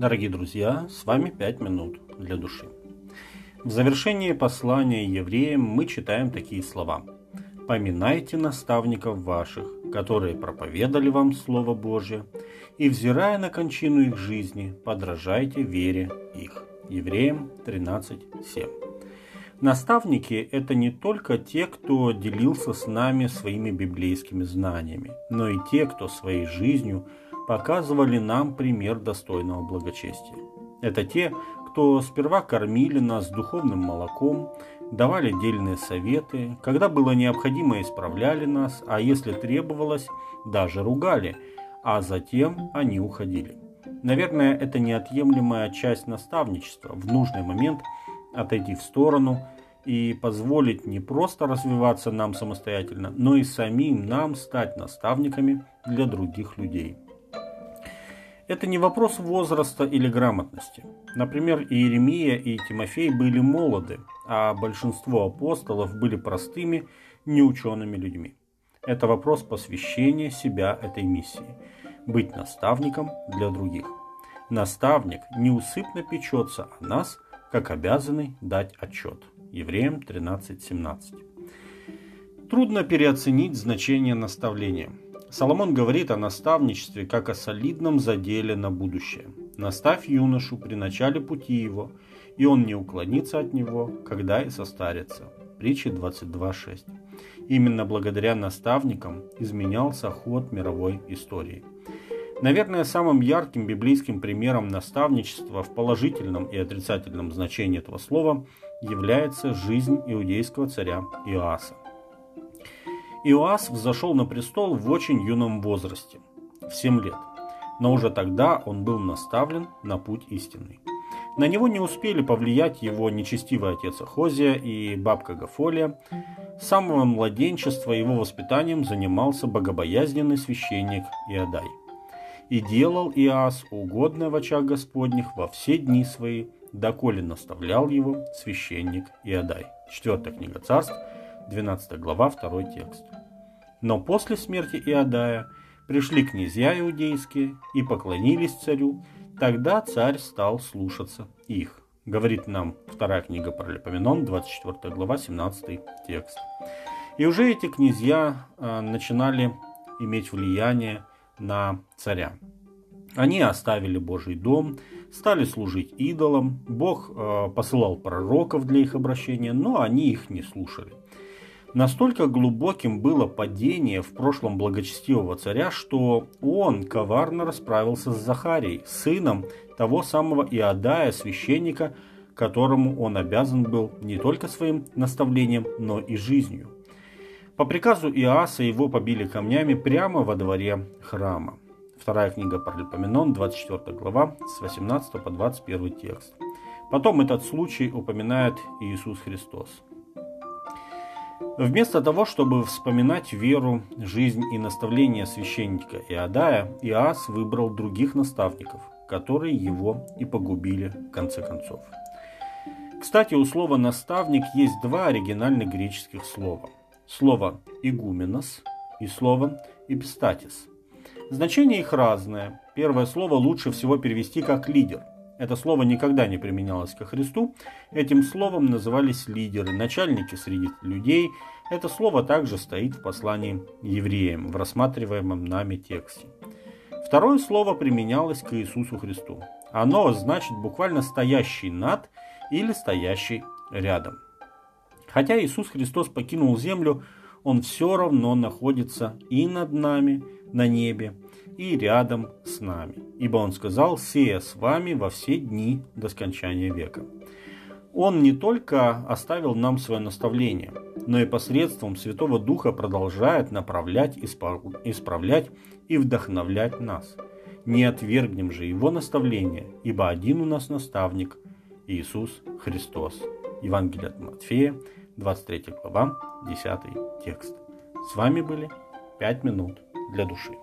Дорогие друзья, с вами «Пять минут для души». В завершении послания евреям мы читаем такие слова. «Поминайте наставников ваших, которые проповедали вам Слово Божье, и, взирая на кончину их жизни, подражайте вере их». Евреям 13.7. Наставники – это не только те, кто делился с нами своими библейскими знаниями, но и те, кто своей жизнью показывали нам пример достойного благочестия. Это те, кто сперва кормили нас духовным молоком, давали дельные советы, когда было необходимо исправляли нас, а если требовалось, даже ругали, а затем они уходили. Наверное, это неотъемлемая часть наставничества в нужный момент отойти в сторону и позволить не просто развиваться нам самостоятельно, но и самим нам стать наставниками для других людей. Это не вопрос возраста или грамотности. Например, Иеремия и Тимофей были молоды, а большинство апостолов были простыми, неучеными людьми. Это вопрос посвящения себя этой миссии – быть наставником для других. Наставник неусыпно печется о нас, как обязанный дать отчет. Евреям 13.17. Трудно переоценить значение наставления. Соломон говорит о наставничестве как о солидном заделе на будущее. Наставь юношу при начале пути его, и он не уклонится от него, когда и состарится. Притча 22.6. Именно благодаря наставникам изменялся ход мировой истории. Наверное, самым ярким библейским примером наставничества в положительном и отрицательном значении этого слова является жизнь иудейского царя Иоаса. Иоас взошел на престол в очень юном возрасте, в 7 лет, но уже тогда он был наставлен на путь истинный. На него не успели повлиять его нечестивый отец Ахозия и бабка Гафолия. С самого младенчества его воспитанием занимался богобоязненный священник Иодай – и делал Иас угодное в очах Господних во все дни свои, доколе наставлял его священник Иодай. Четвертая книга царств, 12 глава, второй текст. Но после смерти Иодая пришли князья иудейские и поклонились царю, тогда царь стал слушаться их. Говорит нам вторая книга Паралипоменон, 24 глава, 17 текст. И уже эти князья э, начинали иметь влияние на царя. Они оставили Божий дом, стали служить идолам, Бог э, посылал пророков для их обращения, но они их не слушали. Настолько глубоким было падение в прошлом благочестивого царя, что он коварно расправился с Захарией, сыном того самого Иодая, священника, которому он обязан был не только своим наставлением, но и жизнью. По приказу Иаса его побили камнями прямо во дворе храма. Вторая книга Паралипоменон, 24 глава, с 18 по 21 текст. Потом этот случай упоминает Иисус Христос. Вместо того, чтобы вспоминать веру, жизнь и наставления священника Иодая, Иас выбрал других наставников, которые его и погубили в конце концов. Кстати, у слова «наставник» есть два оригинальных греческих слова – слово «игуменос» и слово «эпистатис». Значение их разное. Первое слово лучше всего перевести как «лидер». Это слово никогда не применялось ко Христу. Этим словом назывались лидеры, начальники среди людей. Это слово также стоит в послании евреям, в рассматриваемом нами тексте. Второе слово применялось к Иисусу Христу. Оно значит буквально «стоящий над» или «стоящий рядом». Хотя Иисус Христос покинул землю, Он все равно находится и над нами, на небе, и рядом с нами. Ибо Он сказал, «Сея с вами во все дни до скончания века». Он не только оставил нам свое наставление, но и посредством Святого Духа продолжает направлять, исправлять и вдохновлять нас. Не отвергнем же Его наставление, ибо один у нас наставник – Иисус Христос. Евангелие от Матфея, 23 глава, 10 текст. С вами были 5 минут для души.